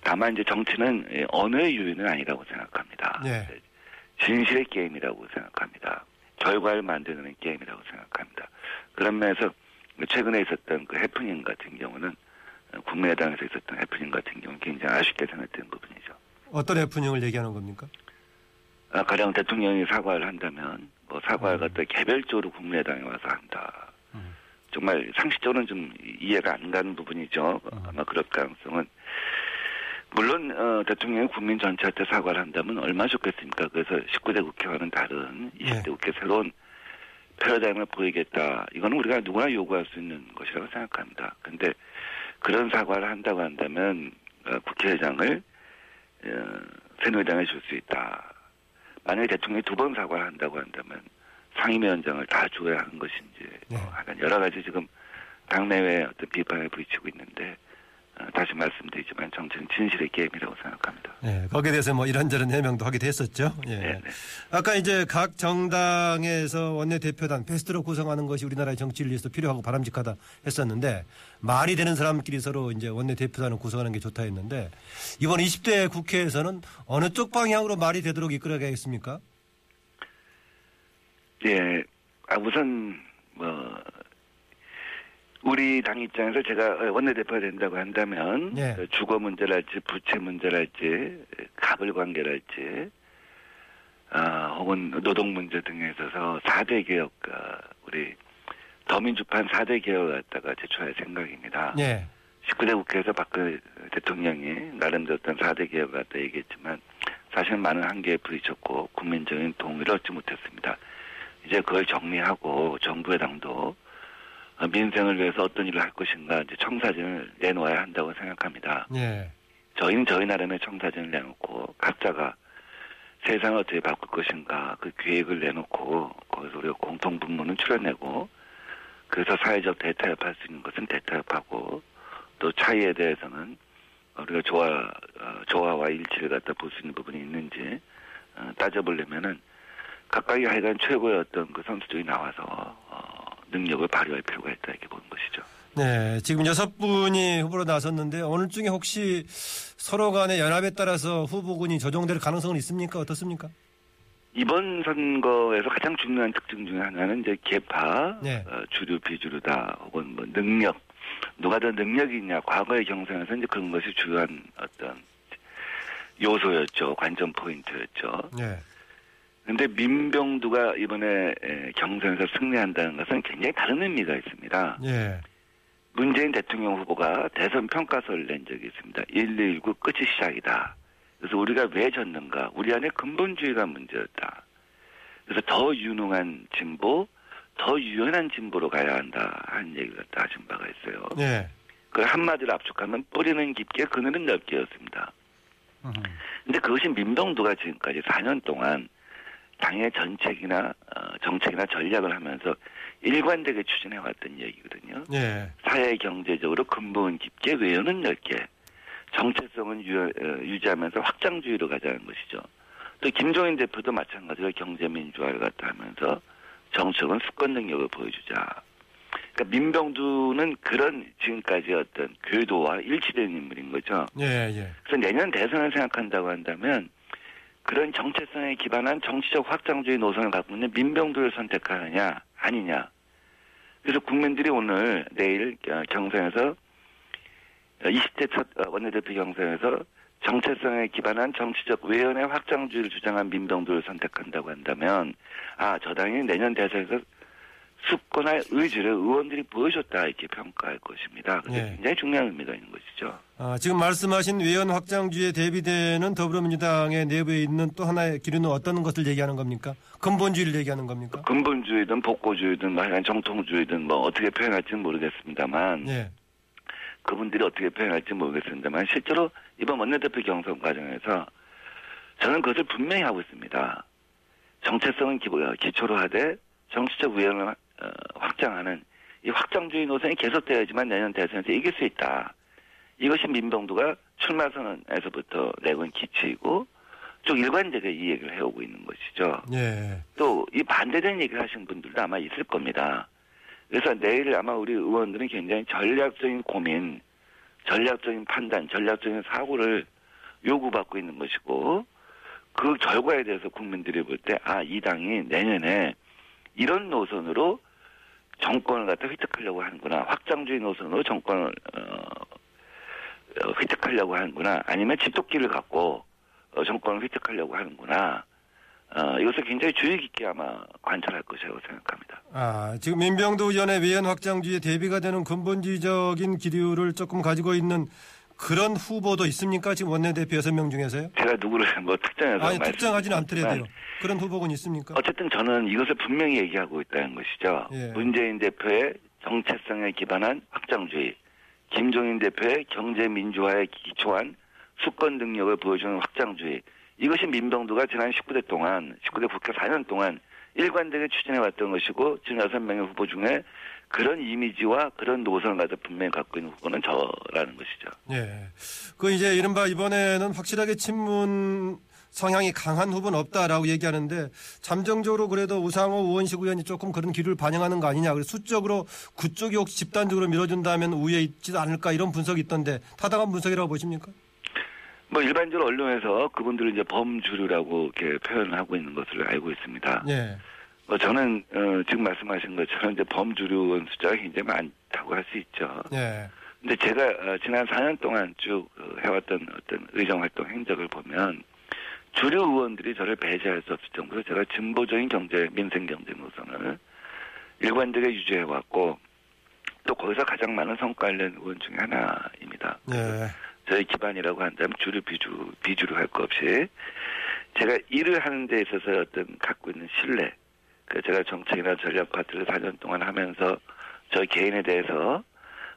다만 이제 정치는 예, 언어의 유인은 아니라고 생각합니다. 예. 진실의 게임이라고 생각합니다. 결과를 만드는 게임이라고 생각합니다. 그런 면에서 최근에 있었던 그 해프닝 같은 경우는 어, 국민의당에서 있었던 해프닝 같은 경우는 굉장히 아쉽게 생각되는 부분이죠. 어떤 해프닝을 얘기하는 겁니까? 아, 가령 대통령이 사과를 한다면 뭐 사과를 갖다 개별적으로 국민의당에 와서 한다. 정말 상식적으로는 좀 이해가 안 가는 부분이죠. 아마 그럴 가능성은 물론 어, 대통령이 국민 전체한테 사과를 한다면 얼마나 좋겠습니까? 그래서 19대 국회와는 다른 20대 네. 국회 새로운 패러다임을 보이겠다. 이거는 우리가 누구나 요구할 수 있는 것이라고 생각합니다. 근데 그런 사과를 한다고 한다면 어, 국회의장을 어, 새누리당에 줄 수 있다. 만약에 대통령이 두 번 사과를 한다고 한다면 상임위원장을 다 줘야 하는 것인지 네. 어, 하여간 여러 가지 지금 당내외 어떤 비판을 부딪히고 있는데 어, 다시 말씀드리지만 정치는 진실의 게임이라고 생각합니다. 예, 거기에 대해서 뭐 이런저런 해명도 하게 됐었죠. 예. 네, 네. 아까 이제 각 정당에서 원내대표단 베스트로 구성하는 것이 우리나라의 정치를 위해서 필요하고 바람직하다 했었는데 말이 되는 사람끼리 서로 이제 원내대표단을 구성하는 게 좋다 했는데 이번 20대 국회에서는 어느 쪽 방향으로 말이 되도록 이끌어가겠습니까? 예, 아, 우선 뭐 우리 당 입장에서 제가 원내대표가 된다고 한다면 예. 그 주거 문제랄지 부채 문제랄지 가불 관계랄지 아, 혹은 노동 문제 등에 있어서 4대 개혁 아, 우리 더민주판 4대 개혁을 갖다가 제출할 생각입니다. 예. 19대 국회에서 박근혜 대통령이 나름대로 어떤 4대 개혁을 갖다 얘기했지만 사실 많은 한계에 부딪혔고 국민적인 동의를 얻지 못했습니다. 이제 그걸 정리하고 정부의 당도 어, 민생을 위해서 어떤 일을 할 것인가 이제 청사진을 내놓아야 한다고 생각합니다. 예. 저희는 저희 나름의 청사진을 내놓고 각자가 세상을 어떻게 바꿀 것인가 그 계획을 내놓고 거기서 우리가 공통 분모는 추려내고 그래서 사회적 대타협할 수 있는 것은 대타협하고 또 차이에 대해서는 우리가 조화 어, 조화와 일치를 갖다 볼 수 있는 부분이 있는지 어, 따져보려면은 각각이 하여간 최고의 어떤 그 선수들이 나와서 어, 능력을 발휘할 필요가 있다 이렇게 보는 것이죠. 네. 지금 여섯 분이 후보로 나섰는데 오늘 중에 혹시 서로 간의 연합에 따라서 후보군이 조정될 가능성은 있습니까? 어떻습니까? 이번 선거에서 가장 중요한 특징 중에 하나는 이제 개파, 네. 어, 주류 비주류다 혹은 뭐 능력 누가 더 능력이 있냐 과거의 경선에서 이제 그런 것이 주요한 어떤 요소였죠 관전 포인트였죠. 네. 근데 민병두가 이번에 에, 경선에서 승리한다는 것은 굉장히 다른 의미가 있습니다. 예. 문재인 대통령 후보가 대선 평가서를 낸 적이 있습니다. 119 끝이 시작이다. 그래서 우리가 왜 졌는가? 우리 안에 근본주의가 문제였다. 그래서 더 유능한 진보, 더 유연한 진보로 가야 한다 하는 얘기를 갖다 하신 바가 있어요. 예. 그걸 한마디로 압축하면 뿌리는 깊게 그늘은 넓게였습니다. 근데 그것이 민병두가 지금까지 4년 동안 당의 정책이나 어, 정책이나 전략을 하면서 일관되게 추진해 왔던 얘기거든요. 예. 사회 경제적으로 근본 깊게 외연은 넓게 정체성은 유, 어, 유지하면서 확장주의로 가자는 것이죠. 또 김종인 대표도 마찬가지로 경제민주화를 갖다 하면서 정책은 수권 능력을 보여주자. 그러니까 민병두는 그런 지금까지 어떤 궤도와 일치된 인물인 거죠. 예, 예. 그래서 내년 대선을 생각한다고 한다면 그런 정체성에 기반한 정치적 확장주의 노선을 갖고 있는 민병두를 선택하느냐 아니냐. 그래서 국민들이 오늘 내일 어, 경선에서 20대 첫 어, 원내대표 경선에서 정체성에 기반한 정치적 외연의 확장주의를 주장한 민병두를 선택한다고 한다면 아 저 당이 내년 대선에서 수권할 의지를 의원들이 보여줬다 이렇게 평가할 것입니다. 그래서 예. 굉장히 중요한 의미가 있는 것이죠. 아, 지금 말씀하신 외연 확장주에 대비되는 더불어민주당의 내부에 있는 또 하나의 기류는 어떤 것을 얘기하는 겁니까? 근본주의를 얘기하는 겁니까? 근본주의든 복고주의든 뭐 하여간 정통주의든 뭐 어떻게 표현할지는 모르겠습니다만 예. 그분들이 어떻게 표현할지 모르겠습니다만 실제로 이번 원내대표 경선 과정에서 저는 그것을 분명히 하고 있습니다. 정체성은 기, 기초로 하되 정치적 우연을 어, 확장하는 이 확장주의 노선이 계속되어야지만 내년 대선에서 이길 수 있다. 이것이 민병두가 출마 선언에서부터 내건 기치이고 쭉 일관되게 이 얘기를 해오고 있는 것이죠. 예. 또이 반대되는 얘기를 하시는 분들도 아마 있을 겁니다. 그래서 내일 아마 우리 의원들은 굉장히 전략적인 고민, 전략적인 판단, 전략적인 사고를 요구받고 있는 것이고 그 결과에 대해서 국민들이 볼 때 아 이 당이 내년에 이런 노선으로 정권을 갖다 획득하려고 하는구나. 확장주의 노선으로 정권을 어, 어, 획득하려고 하는구나. 아니면 집도끼를 갖고 어, 정권을 획득하려고 하는구나. 어, 이것을 굉장히 주의 깊게 아마 관찰할 것이라고 생각합니다. 아, 지금 민병도 의원의 외연 확장주의에 대비가 되는 근본주의적인 기류를 조금 가지고 있는 그런 후보도 있습니까? 지금 원내대표 여섯 명 중에서요? 제가 누구를 뭐 특정해서 아니, 특정하지는 않더라도요. 그런 후보군 있습니까? 어쨌든 저는 이것을 분명히 얘기하고 있다는 것이죠. 예. 문재인 대표의 정체성에 기반한 확장주의, 김종인 대표의 경제 민주화에 기초한 수권 능력을 보여주는 확장주의. 이것이 민병두가 지난 19대 동안, 19대 국회 4년 동안 일관되게 추진해왔던 것이고 지금 여섯 명의 후보 중에 그런 이미지와 그런 노선을 가지고 분명히 갖고 있는 후보는 저라는 것이죠. 예. 그 이제 이른바 이번에는 확실하게 친문 성향이 강한 후보는 없다라고 얘기하는데 잠정적으로 그래도 우상호 우원식 의원이 조금 그런 기류를 반영하는 거 아니냐. 그래서 수적으로 그쪽이 혹시 집단적으로 밀어준다면 우위에 있지도 않을까 이런 분석이 있던데 타당한 분석이라고 보십니까? 뭐 일반적으로 언론에서 그분들을 이제 범주류라고 이렇게 표현을 하고 있는 것을 알고 있습니다. 예. 뭐 저는 어, 지금 말씀하신 것처럼 이제 범주류 숫자가 굉장히 많다고 할 수 있죠. 예. 근데 제가 어, 지난 4년 동안 쭉 어, 해왔던 어떤 의정 활동 행적을 보면 주류 의원들이 저를 배제할 수 없을 정도로 제가 진보적인 경제, 민생 경제 노선을 일관되게 유지해 왔고 또 거기서 가장 많은 성과를 낸 의원 중에 하나입니다. 예. 저희 기반이라고 한다면 주류 비주 비주류 할 것 없이 제가 일을 하는 데 있어서 어떤 갖고 있는 신뢰, 그 제가 정책이나 전략 파트를 4년 동안 하면서 저 개인에 대해서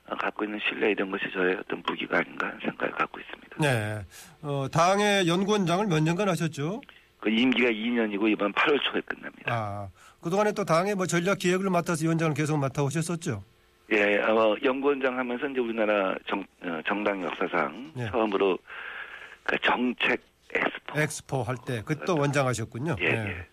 어, 갖고 있는 신뢰 이런 것이 저의 어떤 무기가 아닌가 하는 생각을 갖고 있습니다. 네. 어, 당의 연구원장을 몇 년간 하셨죠? 그 임기가 2년이고 이번 8월 초에 끝납니다. 아, 그동안에 또 당의 뭐 전략 기획을 맡아서 위원장을 계속 맡아 오셨었죠? 예, 어, 연구원장 하면서 이제 우리나라 정, 어, 정당 역사상 예. 처음으로 그 정책 엑스포. 엑스포 할 때 그때 원장 하셨군요. 예, 예.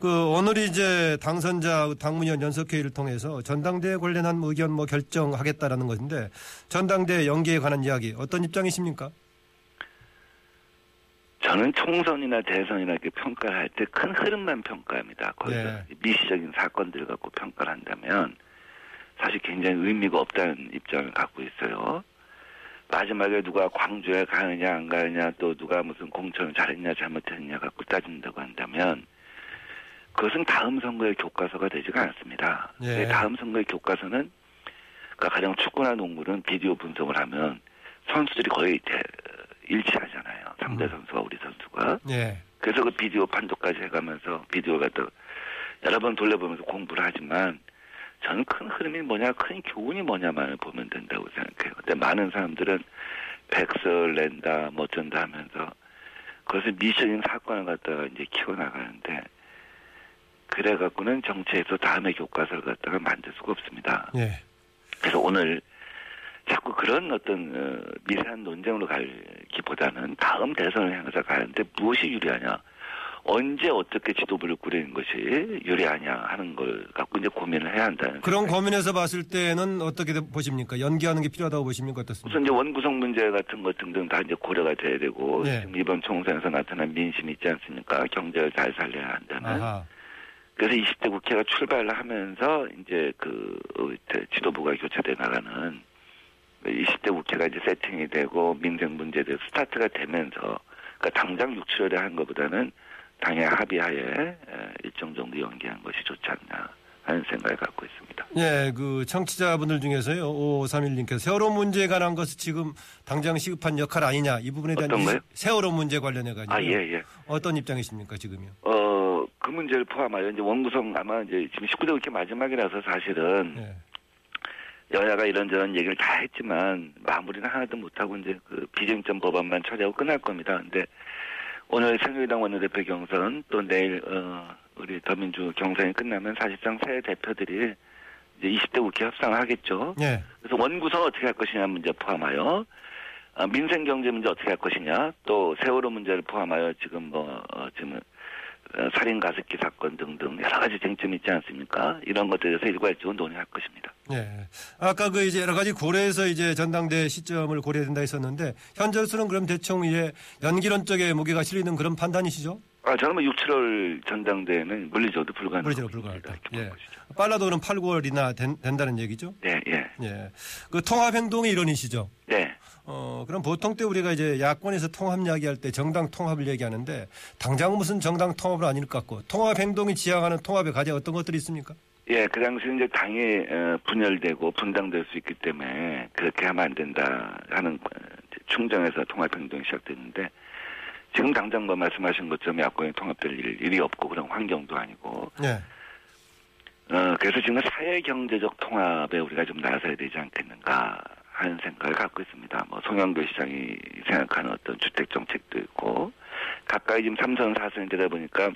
그 오늘이 이제 당선자 당문위원 연석회의를 통해서 전당대회 관련한 의견 뭐 결정하겠다라는 것인데 전당대회 연기에 관한 이야기 어떤 입장이십니까? 저는 총선이나 대선이나 이렇게 평가를 할 때 큰 흐름만 평가합니다. 거기서 네. 미시적인 사건들을 갖고 평가를 한다면 사실 굉장히 의미가 없다는 입장을 갖고 있어요. 마지막에 누가 광주에 가느냐 안 가느냐 또 누가 무슨 공천을 잘했냐 잘못했냐 갖고 따진다고 한다면 그것은 다음 선거의 교과서가 되지가 않습니다. 예. 네, 다음 선거의 교과서는 그러니까 가령 축구나 농구는 비디오 분석을 하면 선수들이 거의 대- 일치하잖아요. 상대 음. 선수와 우리 선수가. 예. 그래서 그 비디오 판독까지 해가면서 비디오를 갖다 여러 번 돌려보면서 공부를 하지만 저는 큰 흐름이 뭐냐, 큰 교훈이 뭐냐만을 보면 된다고 생각해요. 근데 많은 사람들은 백설 낸다, 뭐 어쩐다 하면서 그것을 미션인 사건을 갖다가 이제 키워나가는데 그래갖고는 정치에서 다음의 교과서를 갖다가 만들 수가 없습니다. 예. 그래서 오늘 자꾸 그런 어떤 어, 미세한 논쟁으로 갈기보다는 다음 대선을 향해서 가는데 무엇이 유리하냐, 언제 어떻게 지도부를 꾸리는 것이 유리하냐 하는 걸 갖고 이제 고민을 해야 한다는. 그런 고민에서 봤을 때는 어떻게 보십니까? 연기하는 게 필요하다고 보십니까? 어떻습니까? 우선 이제 원구성 문제 같은 것 등등 다 이제 고려가 돼야 되고 네. 지금 이번 총선에서 나타난 민심이 있지 않습니까? 경제를 잘 살려야 한다는. 아하. 그래서 20대 국회가 출발을 하면서 이제 그 어, 지도부가 교체돼 나가는 20대 국회가 이제 세팅이 되고 민생 문제에 대해서 스타트가 되면서 그러니까 당장 6, 7월에 한 것보다는 당의 합의하에 에, 일정 정도 연기한 것이 좋지 않냐 하는 생각을 갖고 있습니다. 예, 그 청취자분들 중에서요, 5531님께서 세월호 문제에 관한 것은 지금 당장 시급한 역할 아니냐 이 부분에 대한 어떤 이- 거요? 세월호 문제 관련해 가지고 아, 예, 예. 어떤 입장이십니까 지금요? 어, 그 문제를 포함하여 이제 원구성 아마 이제 지금 19대 국회 마지막이라서 사실은 예. 여야가 이런저런 얘기를 다 했지만 마무리는 하나도 못하고 이제 그 비쟁점 법안만 처리하고 끝날 겁니다. 근데 오늘 새누리당 원내대표 경선 또 내일 어 우리 더민주 경선이 끝나면 사실상 새 대표들이 이제 20대 국회 협상을 하겠죠. 예. 그래서 원구성 어떻게 할 것이냐 문제 포함하여 어, 민생 경제 문제 어떻게 할 것이냐 또 세월호 문제를 포함하여 지금 뭐 어, 지금 어, 살인 가습기 사건 등등 여러 가지 쟁점이 있지 않습니까? 이런 것들에 대해서 일괄적으로 논의할 것입니다. 예. 아까 그 이제 여러 가지 고려해서 이제 전당대 시점을 고려해야 된다 했었는데 현재로서는 그럼 대충 이제 연기론 쪽에 무게가 실리는 그런 판단이시죠? 아, 저는 뭐 6, 7월 전당대회는 물리적으로 불가능. 물리적으로 불가하다. 예. 빨라도는 8, 9월이나 된, 다는 얘기죠? 네, 예. 예. 그 통합 행동의 일원이시죠? 네. 어, 그럼 보통 때 우리가 이제 야권에서 통합 이야기할 때 정당 통합을 얘기하는데 당장 무슨 정당 통합은 아닐 것 같고 통합 행동이 지향하는 통합의 과제 어떤 것들이 있습니까? 예, 그 당시에 이제 당이 어, 분열되고 분당될 수 있기 때문에 그렇게 하면 안 된다 하는 어, 충정에서 통합 행동이 시작됐는데 지금 당장 뭐 말씀하신 것처럼 야권이 통합될 일, 일이 없고 그런 환경도 아니고 예. 어, 그래서 지금 사회 경제적 통합에 우리가 좀 나서야 되지 않겠는가 하는 생각을 갖고 있습니다. 뭐 송영교 시장이 생각하는 어떤 주택 정책도 있고 가까이 지금 삼선 사선이 되다 보니까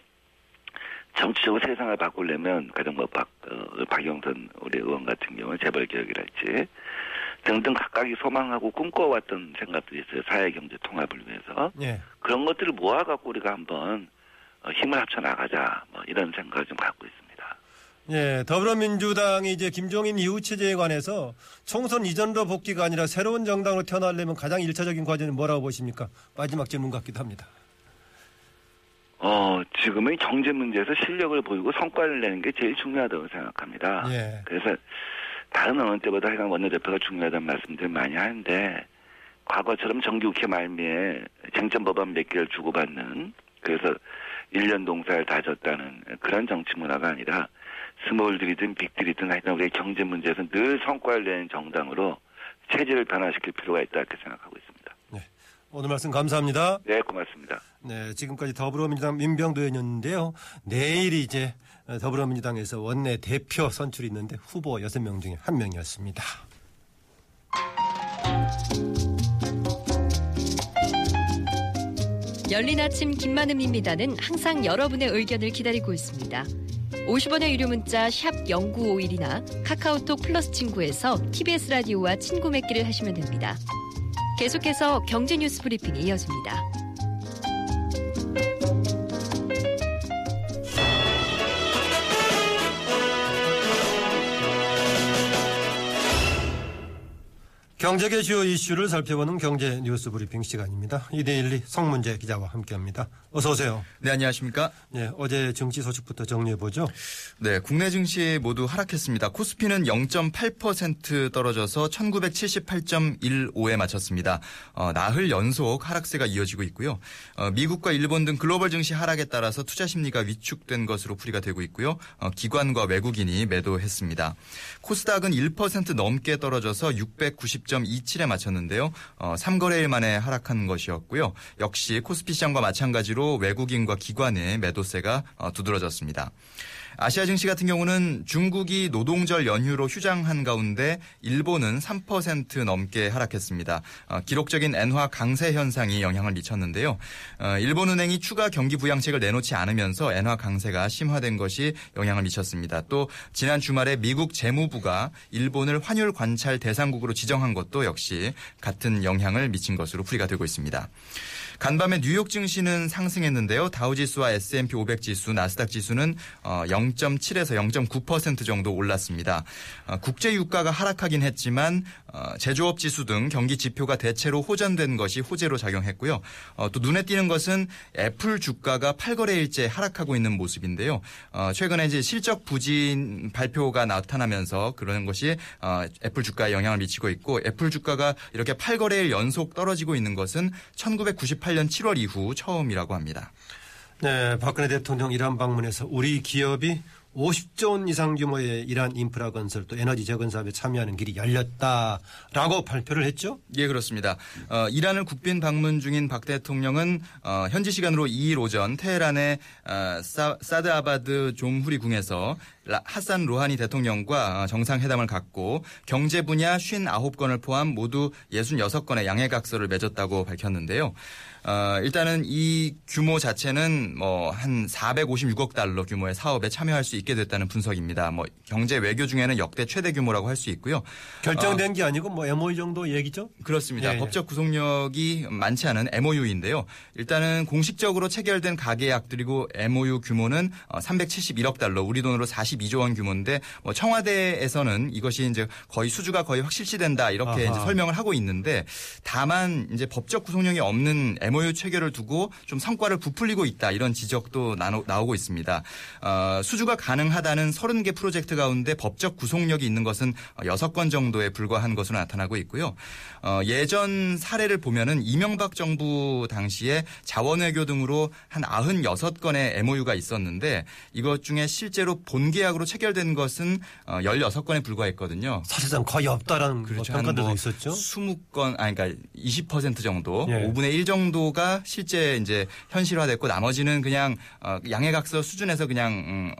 정치적으로 세상을 바꾸려면 가령 뭐 박, 어, 박영선 우리 의원 같은 경우는 재벌 개혁이랄지 등등 각각이 소망하고 꿈꿔왔던 생각들이 있어요. 사회 경제 통합을 위해서 예. 그런 것들을 모아갖고 우리가 한번 어, 힘을 합쳐 나가자 뭐 이런 생각을 좀 갖고 있습니다. 예, 더불어민주당이 이제 김종인 이후 체제에 관해서 총선 이전으로 복귀가 아니라 새로운 정당으로 태어나려면 가장 일차적인 과제는 뭐라고 보십니까? 마지막 질문 같기도 합니다. 어, 지금의 경제 문제에서 실력을 보이고 성과를 내는 게 제일 중요하다고 생각합니다. 예. 그래서 다른 어느 때보다 해당 원내대표가 중요하다는 말씀들 많이 하는데 과거처럼 정기국회 말미에 쟁점 법안 몇 개를 주고받는 그래서 1년 동사를 다졌다는 그런 정치 문화가 아니라 스몰들이든 빅들이든 하여튼 우리의 경제 문제에서 늘 성과를 내는 정당으로 체제를 변화시킬 필요가 있다 이렇게 생각하고 있습니다. 오늘 말씀 감사합니다. 네, 고맙습니다. 네, 지금까지 더불어민주당 민병도 의원이었는데요. 내일이 이제 더불어민주당에서 원내 대표 선출이 있는데 후보 6명 중에 한 명이었습니다. 열린 아침 김만음입니다는 항상 여러분의 의견을 기다리고 있습니다. 50원의 유료 문자 샵 0951이나 카카오톡 플러스 친구에서 TBS 라디오와 친구 맺기를 하시면 됩니다. 계속해서 경제 뉴스 브리핑이 이어집니다. 경제계 주요 이슈를 살펴보는 경제 뉴스 브리핑 시간입니다. 이데일리 성문재 기자와 함께합니다. 어서 오세요. 네, 안녕하십니까? 네, 어제 증시 소식부터 정리해 보죠. 네, 국내 증시 모두 하락했습니다. 코스피는 0.8% 떨어져서 1978.15에 마쳤습니다. 어, 나흘 연속 하락세가 이어지고 있고요. 어, 미국과 일본 등 글로벌 증시 하락에 따라서 투자 심리가 위축된 것으로 풀이가 되고 있고요. 어, 기관과 외국인이 매도했습니다. 코스닥은 1% 넘게 떨어져서 690.27에 마쳤는데요. 어, 3거래일 만에 하락한 것이었고요. 역시 코스피 시장과 마찬가지로 외국인과 기관의 매도세가 어, 두드러졌습니다. 아시아 증시 같은 경우는 중국이 노동절 연휴로 휴장한 가운데 일본은 3% 넘게 하락했습니다. 어, 기록적인 엔화 강세 현상이 영향을 미쳤는데요. 어, 일본은행이 추가 경기 부양책을 내놓지 않으면서 엔화 강세가 심화된 것이 영향을 미쳤습니다. 또 지난 주말에 미국 재무부가 일본을 환율 관찰 대상국으로 지정한 것도 역시 같은 영향을 미친 것으로 풀이가 되고 있습니다. 간밤에 뉴욕 증시는 상승했는데요. 다우지수와 S&P 500 지수, 나스닥 지수는 0.7에서 0.9% 정도 올랐습니다. 어, 국제 유가가 하락하긴 했지만 어, 제조업 지수 등 경기 지표가 대체로 호전된 것이 호재로 작용했고요. 어, 또 눈에 띄는 것은 애플 주가가 8거래일째 하락하고 있는 모습인데요. 최근에 이제 실적 부진 발표가 나타나면서 그런 것이 애플 주가에 영향을 미치고 있고 애플 주가가 이렇게 8거래일 연속 떨어지고 있는 것은 1998년 7월 이후 처음이라고 합니다. 네, 박근혜 대통령 이란 방문에서 우리 기업이 50조 원 이상 규모의 이란 인프라 건설 또 에너지 재건 사업에 참여하는 길이 열렸다라고 발표를 했죠. 예, 그렇습니다. 어, 이란을 국빈 방문 중인 박 대통령은 어, 현지 시간으로 2일 오전 테헤란의 어, 사, 사드아바드 좀후리 궁에서 라- 하산 로하니 대통령과 어, 정상회담을 갖고 경제 분야 59건을 포함 모두 66건의 양해각서를 맺었다고 밝혔는데요. 어, 일단은 이 규모 자체는 뭐 한 456억 달러 규모의 사업에 참여할 수 있게 됐다는 분석입니다. 뭐 경제 외교 중에는 역대 최대 규모라고 할 수 있고요. 결정된 게 아니고 뭐 MOU 정도 얘기죠. 그렇습니다. 예, 예. 법적 구속력이 많지 않은 MOU인데요. 일단은 공식적으로 체결된 가계약 그리고 MOU 규모는 371억 달러, 우리 돈으로 42조 원 규모인데 뭐 청와대에서는 이것이 이제 거의 수주가 거의 확실시된다 이렇게 설명을 하고 있는데 다만 이제 법적 구속력이 없는 MOU 체결을 두고 좀 성과를 부풀리고 있다 이런 지적도 나오, 나오고 있습니다. 어, 수주가 가능하다는 30개 프로젝트 가운데 법적 구속력이 있는 것은 6건 정도에 불과한 것으로 나타나고 있고요. 어, 예전 사례를 보면은 이명박 정부 당시에 자원외교 등으로 한 96건의 MOU가 있었는데 이것 중에 실제로 본계 약으로 체결된 것은 어, 16건에 불과했거든요. 사실상 거의 없다라는 뭐 그렇죠. 평가들도 한뭐 있었죠. 20건, 아니, 그러니까 20% 정도, 예. 5분의 1 정도가 실제 이제 현실화됐고 나머지는 그냥 어, 양해각서 수준에서 그냥 음,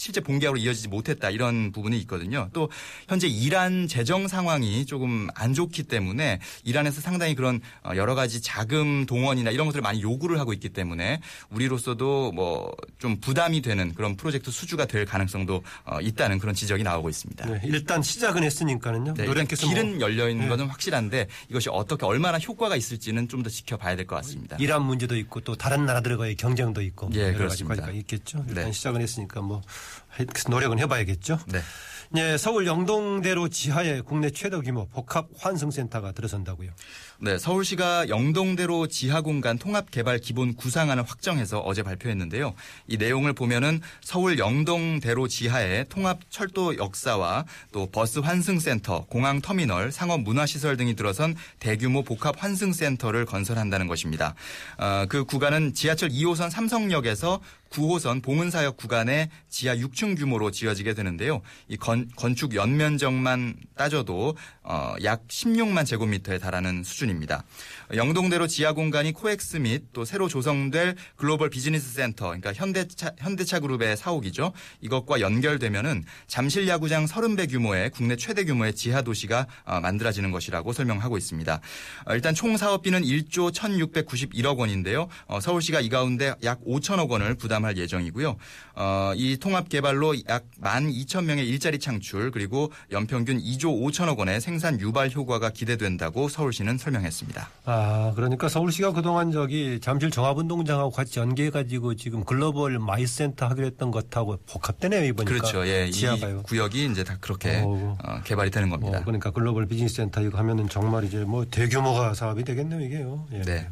실제 본계약으로 이어지지 못했다 이런 부분이 있거든요. 또 현재 이란 재정 상황이 조금 안 좋기 때문에 이란에서 상당히 그런 어, 여러 가지 자금 동원이나 이런 것들을 많이 요구를 하고 있기 때문에 우리로서도 뭐 좀 부담이 되는 그런 프로젝트 수주가 될 가능성도 어, 있다는 그런 지적이 나오고 있습니다. 네, 일단 시작은 했으니까는요. 네, 노량께서 뭐 길은 열려 있는 네. 것은 확실한데 이것이 어떻게 얼마나 효과가 있을지는 좀 더 지켜봐야 될 것 같습니다. 이란 문제도 있고 또 다른 나라들과의 경쟁도 있고 예, 여러 가지 그렇습니다. 과제가 있겠죠. 일단 네. 시작은 했으니까 뭐 노력은 해봐야겠죠. 네. 예, 서울 영동대로 지하에 국내 최대 규모 복합 환승센터가 들어선다고요. 네, 서울시가 영동대로 지하공간 통합개발 기본 구상안을 확정해서 어제 발표했는데요. 이 내용을 보면은 서울 영동대로 지하에 통합 철도 역사와 또 버스 환승센터, 공항 터미널, 상업 문화시설 등이 들어선 대규모 복합 환승센터를 건설한다는 것입니다. 어, 그 구간은 지하철 2호선 삼성역에서 9호선 봉은사역 구간의 지하 6층 규모로 지어지게 되는데요. 이 건, 건축 연면적만 따져도 어, 약 16만 제곱미터에 달하는 수준입니다. 영동대로 지하 공간이 코엑스 및 또 새로 조성될 글로벌 비즈니스 센터, 그러니까 현대차, 현대차 그룹의 사옥이죠. 이것과 연결되면은 잠실 야구장 30배 규모의 국내 최대 규모의 지하 도시가 어, 만들어지는 것이라고 설명하고 있습니다. 어, 일단 총 사업비는 1조 1,691억 원인데요. 어, 서울시가 이 가운데 약 5천억 원을 부담할 예정이고요. 어, 이 통합 개발로 약 12,000명의 일자리 창출 그리고 연평균 2조 5천억 원의 생산 유발 효과가 기대된다고 서울시는 설명 했습니다. 아, 그러니까 서울시가 그동안 저기 잠실 종합운동장하고 같이 연계해가지고 지금 글로벌 MICE 센터 하기로 했던 것하고 복합되네요, 이보니까. 그렇죠. 예, 이 지하가요. 구역이 이제 다 그렇게 오. 어, 개발이 되는 겁니다. 어, 그러니까 글로벌 비즈니스 센터 이거 하면은 정말 이제 뭐 대규모가 사업이 되겠네요, 이게요. 예. 네.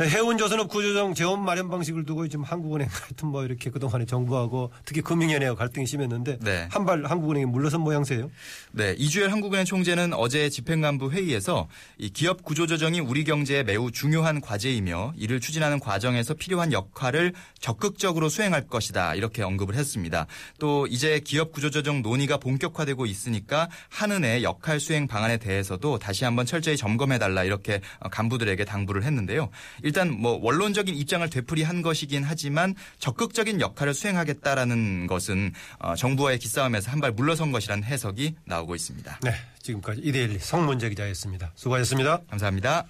해운조선업 구조조정 재원 마련 방식을 두고 지금 한국은행 같은 뭐 이렇게 그동안에 정부하고 특히 금융위원회와 갈등이 심했는데 네. 한발 한국은행이 물러선 모양새예요. 네, 이주열 한국은행 총재는 어제 집행간부 회의에서 이 기업 구조 조정이 우리 경제에 매우 중요한 과제이며 이를 추진하는 과정에서 필요한 역할을 적극적으로 수행할 것이다 이렇게 언급을 했습니다. 또 이제 기업 구조 조정 논의가 본격화되고 있으니까 한은의 역할 수행 방안에 대해서도 다시 한번 철저히 점검해 달라 이렇게 어, 간부들에게 당부를 했는데요. 일단 뭐 원론적인 입장을 되풀이한 것이긴 하지만 적극적인 역할을 수행하겠다라는 것은 어, 정부와의 기싸움에서 한 발 물러선 것이라는 해석이 나오고 있습니다. 네, 지금까지 이대일 성문재 기자였습니다. 수고하셨습니다. 감사합니다.